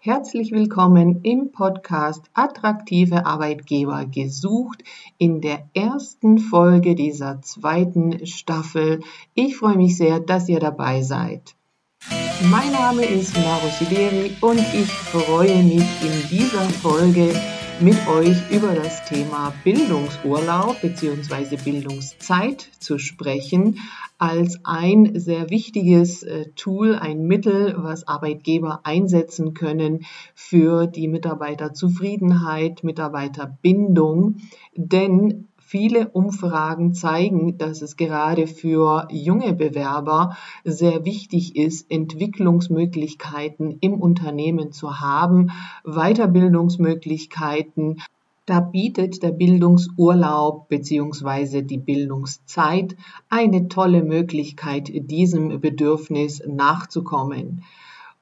Herzlich willkommen im Podcast Attraktive Arbeitgeber gesucht in der ersten Folge dieser zweiten Staffel. Ich freue mich sehr, dass ihr dabei seid. Mein Name ist Maro Sideri und ich freue mich in dieser Folge mit euch über das Thema Bildungsurlaub bzw. Bildungszeit zu sprechen, als ein sehr wichtiges äh, Tool, ein Mittel, was Arbeitgeber einsetzen können für die Mitarbeiterzufriedenheit, Mitarbeiterbindung. Denn Viele Umfragen zeigen, dass es gerade für junge Bewerber sehr wichtig ist, Entwicklungsmöglichkeiten im Unternehmen zu haben, Weiterbildungsmöglichkeiten. Da bietet der Bildungsurlaub bzw. die Bildungszeit eine tolle Möglichkeit, diesem Bedürfnis nachzukommen.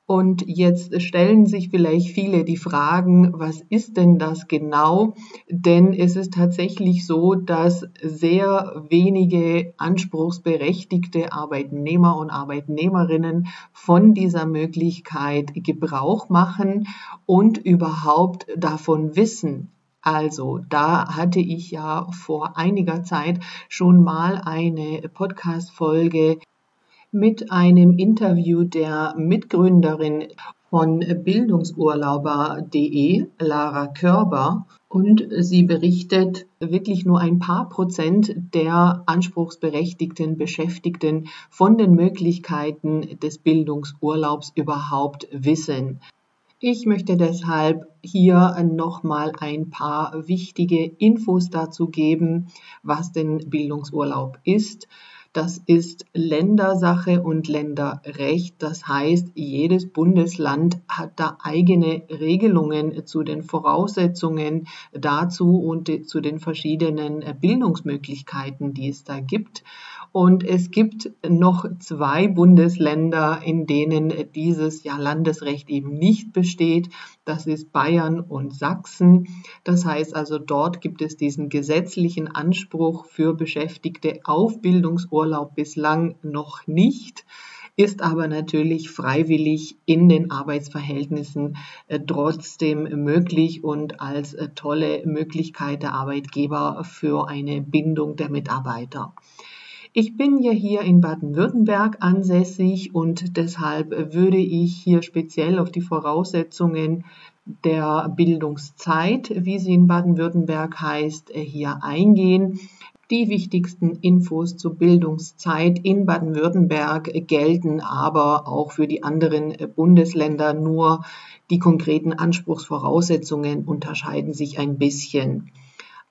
Und jetzt stellen sich vielleicht viele die Fragen, was ist denn das genau? Denn es ist tatsächlich so, dass sehr wenige anspruchsberechtigte Arbeitnehmer und Arbeitnehmerinnen von dieser Möglichkeit Gebrauch machen und überhaupt davon wissen. Also, da hatte ich ja vor einiger Zeit schon mal eine Podcast-Folge mit einem Interview der Mitgründerin von Bildungsurlauber.de, Lara Körber. Und sie berichtet, wirklich nur ein paar Prozent der anspruchsberechtigten Beschäftigten von den Möglichkeiten des Bildungsurlaubs überhaupt wissen. Ich möchte deshalb hier nochmal ein paar wichtige Infos dazu geben, was denn Bildungsurlaub ist. Das ist Ländersache und Länderrecht. Das heißt, jedes Bundesland hat da eigene Regelungen zu den Voraussetzungen dazu und zu den verschiedenen Bildungsmöglichkeiten, die es da gibt. Und es gibt noch zwei Bundesländer, in denen dieses ja, Landesrecht eben nicht besteht. Das ist Bayern und Sachsen. Das heißt also, dort gibt es diesen gesetzlichen Anspruch für Beschäftigte auf Bildungsurlaub bislang noch nicht ist aber natürlich freiwillig in den Arbeitsverhältnissen äh, trotzdem möglich und als äh, tolle Möglichkeit der Arbeitgeber für eine Bindung der Mitarbeiter. Ich bin ja hier in Baden-Württemberg ansässig und deshalb würde ich hier speziell auf die Voraussetzungen der Bildungszeit, wie sie in Baden-Württemberg heißt, hier eingehen. Die wichtigsten Infos zur Bildungszeit in Baden-Württemberg gelten aber auch für die anderen Bundesländer, nur die konkreten Anspruchsvoraussetzungen unterscheiden sich ein bisschen.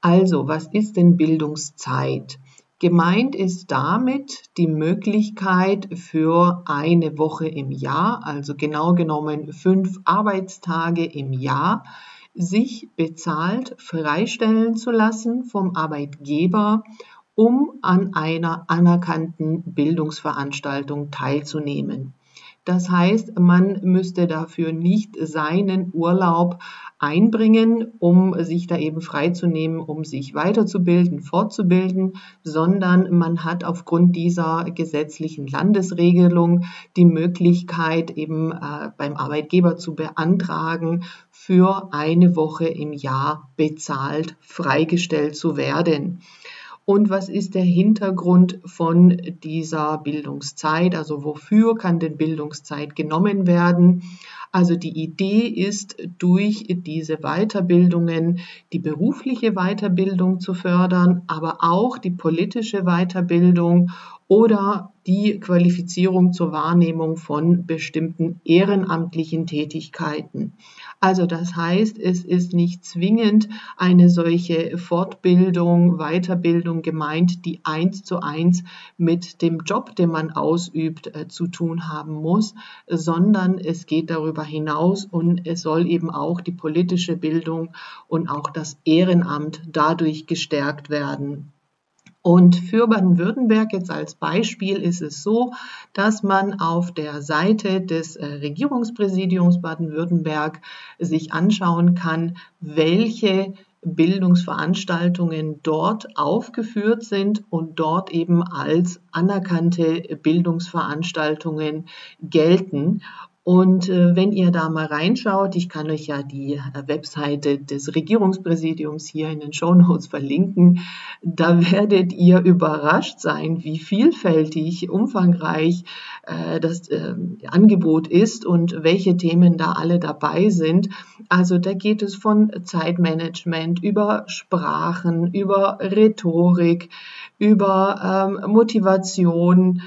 Also, was ist denn Bildungszeit? Gemeint ist damit die Möglichkeit für eine Woche im Jahr, also genau genommen fünf Arbeitstage im Jahr, sich bezahlt freistellen zu lassen vom Arbeitgeber, um an einer anerkannten Bildungsveranstaltung teilzunehmen. Das heißt, man müsste dafür nicht seinen Urlaub einbringen, um sich da eben freizunehmen, um sich weiterzubilden, fortzubilden, sondern man hat aufgrund dieser gesetzlichen Landesregelung die Möglichkeit, eben äh, beim Arbeitgeber zu beantragen, für eine Woche im Jahr bezahlt freigestellt zu werden. Und was ist der Hintergrund von dieser Bildungszeit? Also wofür kann denn Bildungszeit genommen werden? Also die Idee ist, durch diese Weiterbildungen die berufliche Weiterbildung zu fördern, aber auch die politische Weiterbildung oder die Qualifizierung zur Wahrnehmung von bestimmten ehrenamtlichen Tätigkeiten. Also das heißt, es ist nicht zwingend eine solche Fortbildung, Weiterbildung gemeint, die eins zu eins mit dem Job, den man ausübt, äh, zu tun haben muss, sondern es geht darüber hinaus und es soll eben auch die politische Bildung und auch das Ehrenamt dadurch gestärkt werden. Und für Baden-Württemberg jetzt als Beispiel ist es so, dass man auf der Seite des äh, Regierungspräsidiums Baden-Württemberg sich anschauen kann, welche Bildungsveranstaltungen dort aufgeführt sind und dort eben als anerkannte Bildungsveranstaltungen gelten. Und äh, wenn ihr da mal reinschaut, ich kann euch ja die äh, Webseite des Regierungspräsidiums hier in den Show Notes verlinken, da werdet ihr überrascht sein, wie vielfältig, umfangreich äh, das äh, Angebot ist und welche Themen da alle dabei sind. Also da geht es von Zeitmanagement über Sprachen, über Rhetorik, über ähm, Motivation,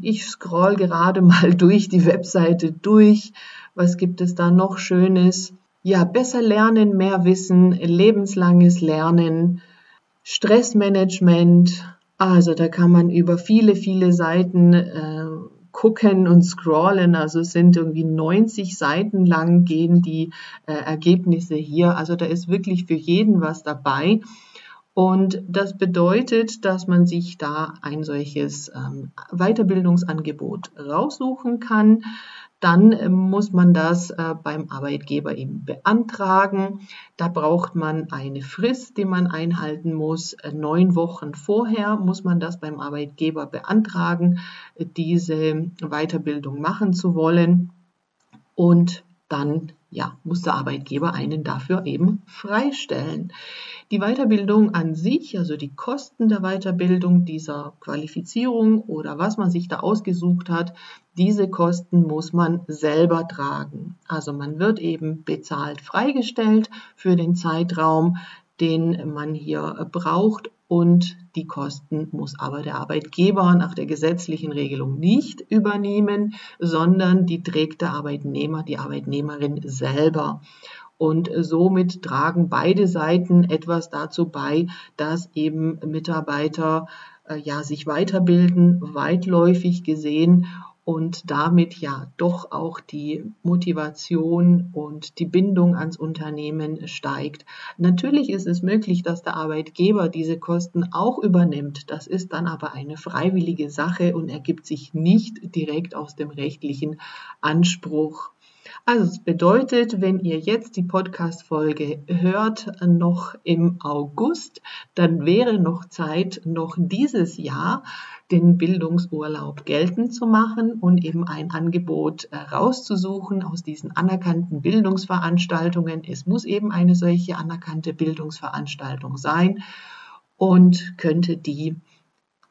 ich scroll gerade mal durch die Webseite durch. Was gibt es da noch Schönes? Ja, besser lernen, mehr Wissen, lebenslanges Lernen, Stressmanagement. Also da kann man über viele, viele Seiten äh, gucken und scrollen. Also es sind irgendwie 90 Seiten lang gehen die äh, Ergebnisse hier. Also da ist wirklich für jeden was dabei. Und das bedeutet, dass man sich da ein solches ähm, Weiterbildungsangebot raussuchen kann. Dann äh, muss man das äh, beim Arbeitgeber eben beantragen. Da braucht man eine Frist, die man einhalten muss. Äh, neun Wochen vorher muss man das beim Arbeitgeber beantragen, diese Weiterbildung machen zu wollen. Und dann ja, muss der Arbeitgeber einen dafür eben freistellen. Die Weiterbildung an sich, also die Kosten der Weiterbildung dieser Qualifizierung oder was man sich da ausgesucht hat, diese Kosten muss man selber tragen. Also man wird eben bezahlt freigestellt für den Zeitraum, den man hier braucht und die Kosten muss aber der Arbeitgeber nach der gesetzlichen Regelung nicht übernehmen, sondern die trägt der Arbeitnehmer, die Arbeitnehmerin selber. Und somit tragen beide Seiten etwas dazu bei, dass eben Mitarbeiter äh, ja sich weiterbilden, weitläufig gesehen und damit ja doch auch die Motivation und die Bindung ans Unternehmen steigt. Natürlich ist es möglich, dass der Arbeitgeber diese Kosten auch übernimmt. Das ist dann aber eine freiwillige Sache und ergibt sich nicht direkt aus dem rechtlichen Anspruch. Also es bedeutet, wenn ihr jetzt die Podcast-Folge hört, noch im August, dann wäre noch Zeit, noch dieses Jahr den Bildungsurlaub geltend zu machen und eben ein Angebot äh, rauszusuchen aus diesen anerkannten Bildungsveranstaltungen. Es muss eben eine solche anerkannte Bildungsveranstaltung sein und könnte die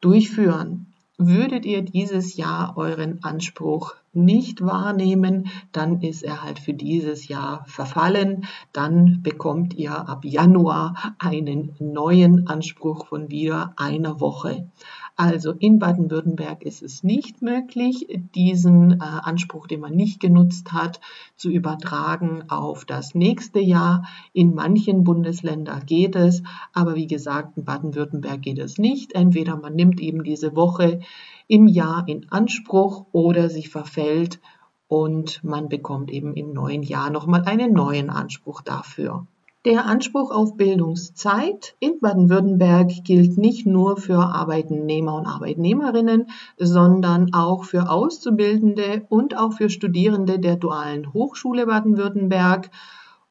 durchführen. Würdet ihr dieses Jahr euren Anspruch nicht wahrnehmen, dann ist er halt für dieses Jahr verfallen. Dann bekommt ihr ab Januar einen neuen Anspruch von wieder einer Woche. Also in Baden-Württemberg ist es nicht möglich, diesen äh, Anspruch, den man nicht genutzt hat, zu übertragen auf das nächste Jahr. In manchen Bundesländern geht es, aber wie gesagt, in Baden-Württemberg geht es nicht. Entweder man nimmt eben diese Woche im Jahr in Anspruch oder sie verfällt und man bekommt eben im neuen Jahr nochmal einen neuen Anspruch dafür. Der Anspruch auf Bildungszeit in Baden-Württemberg gilt nicht nur für Arbeitnehmer und Arbeitnehmerinnen, sondern auch für Auszubildende und auch für Studierende der Dualen Hochschule Baden-Württemberg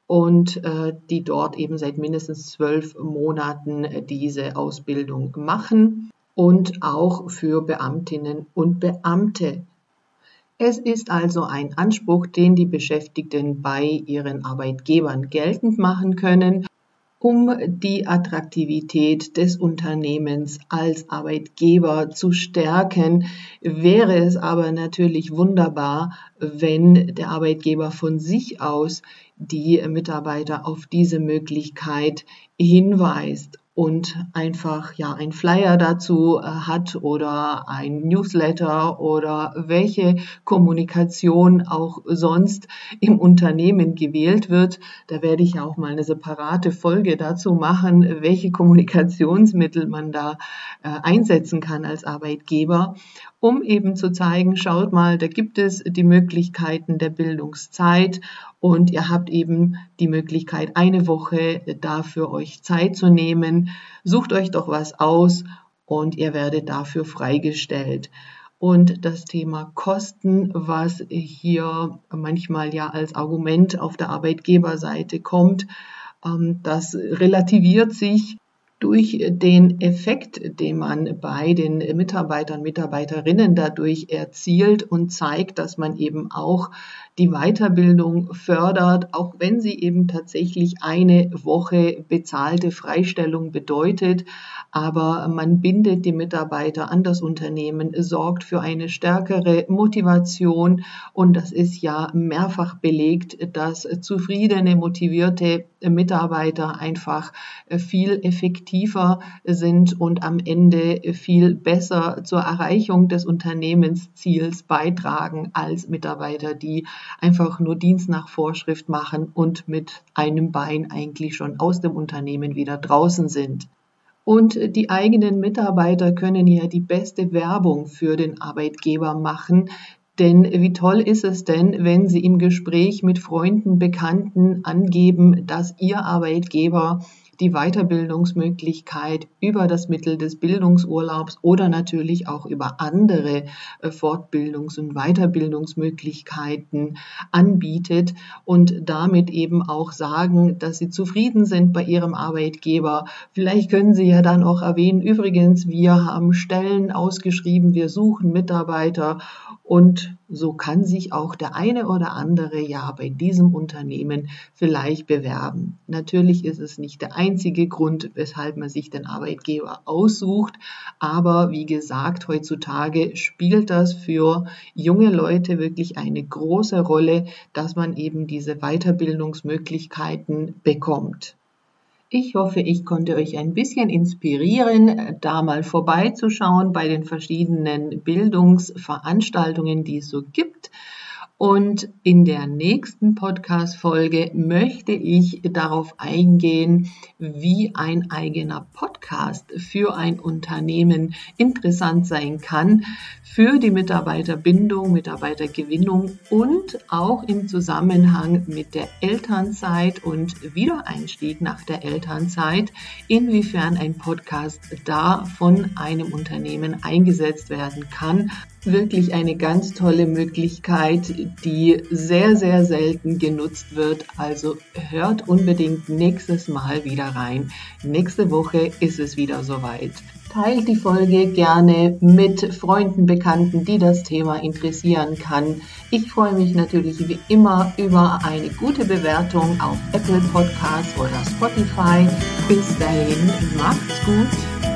und äh, die dort eben seit mindestens zwölf Monaten äh, diese Ausbildung machen und auch für Beamtinnen und Beamte es ist also ein Anspruch, den die Beschäftigten bei ihren Arbeitgebern geltend machen können, um die Attraktivität des Unternehmens als Arbeitgeber zu stärken, wäre es aber natürlich wunderbar, wenn der Arbeitgeber von sich aus die Mitarbeiter auf diese Möglichkeit hinweist und einfach ja ein Flyer dazu äh, hat oder ein Newsletter oder welche Kommunikation auch sonst im Unternehmen gewählt wird. Da werde ich auch mal eine separate Folge dazu machen, welche Kommunikationsmittel man da äh, einsetzen kann als Arbeitgeber, um eben zu zeigen, schaut mal, da gibt es die Möglichkeiten der Bildungszeit und ihr habt eben die Möglichkeit, eine Woche dafür euch Zeit zu nehmen. Sucht euch doch was aus und ihr werdet dafür freigestellt. Und das Thema Kosten, was hier manchmal ja als Argument auf der Arbeitgeberseite kommt, ähm, das relativiert sich durch den Effekt, den man bei den Mitarbeitern, Mitarbeiterinnen dadurch erzielt und zeigt, dass man eben auch die Weiterbildung fördert, auch wenn sie eben tatsächlich eine Woche bezahlte Freistellung bedeutet. Aber man bindet die Mitarbeiter an das Unternehmen, sorgt für eine stärkere Motivation und das ist ja mehrfach belegt, dass zufriedene, motivierte Mitarbeiter einfach viel effektiver sind und am Ende viel besser zur Erreichung des Unternehmensziels beitragen als Mitarbeiter, die einfach nur Dienst nach Vorschrift machen und mit einem Bein eigentlich schon aus dem Unternehmen wieder draußen sind. Und die eigenen Mitarbeiter können ja die beste Werbung für den Arbeitgeber machen, denn wie toll ist es denn, wenn Sie im Gespräch mit Freunden, Bekannten angeben, dass Ihr Arbeitgeber die Weiterbildungsmöglichkeit über das Mittel des Bildungsurlaubs oder natürlich auch über andere äh, Fortbildungs- und Weiterbildungsmöglichkeiten anbietet und damit eben auch sagen, dass sie zufrieden sind bei ihrem Arbeitgeber. Vielleicht können Sie ja dann auch erwähnen, übrigens, wir haben Stellen ausgeschrieben, wir suchen Mitarbeiter und so kann sich auch der eine oder andere ja bei diesem Unternehmen vielleicht bewerben. Natürlich ist es nicht der einzige Grund, weshalb man sich den Arbeitgeber aussucht, aber wie gesagt, heutzutage spielt das für junge Leute wirklich eine große Rolle, dass man eben diese Weiterbildungsmöglichkeiten bekommt. Ich hoffe, ich konnte euch ein bisschen inspirieren, da mal vorbeizuschauen bei den verschiedenen Bildungsveranstaltungen, die es so gibt. Und in der nächsten Podcast-Folge möchte ich darauf eingehen, wie ein eigener Podcast für ein Unternehmen interessant sein kann, für die Mitarbeiterbindung, Mitarbeitergewinnung und auch im Zusammenhang mit der Elternzeit und Wiedereinstieg nach der Elternzeit, inwiefern ein Podcast da von einem Unternehmen eingesetzt werden kann. Wirklich eine ganz tolle Möglichkeit, die sehr, sehr selten genutzt wird. Also hört unbedingt nächstes Mal wieder rein. Nächste Woche ist es wieder soweit. Teilt die Folge gerne mit Freunden, Bekannten, die das Thema interessieren kann. Ich freue mich natürlich wie immer über eine gute Bewertung auf Apple Podcasts oder Spotify. Bis dahin, macht's gut.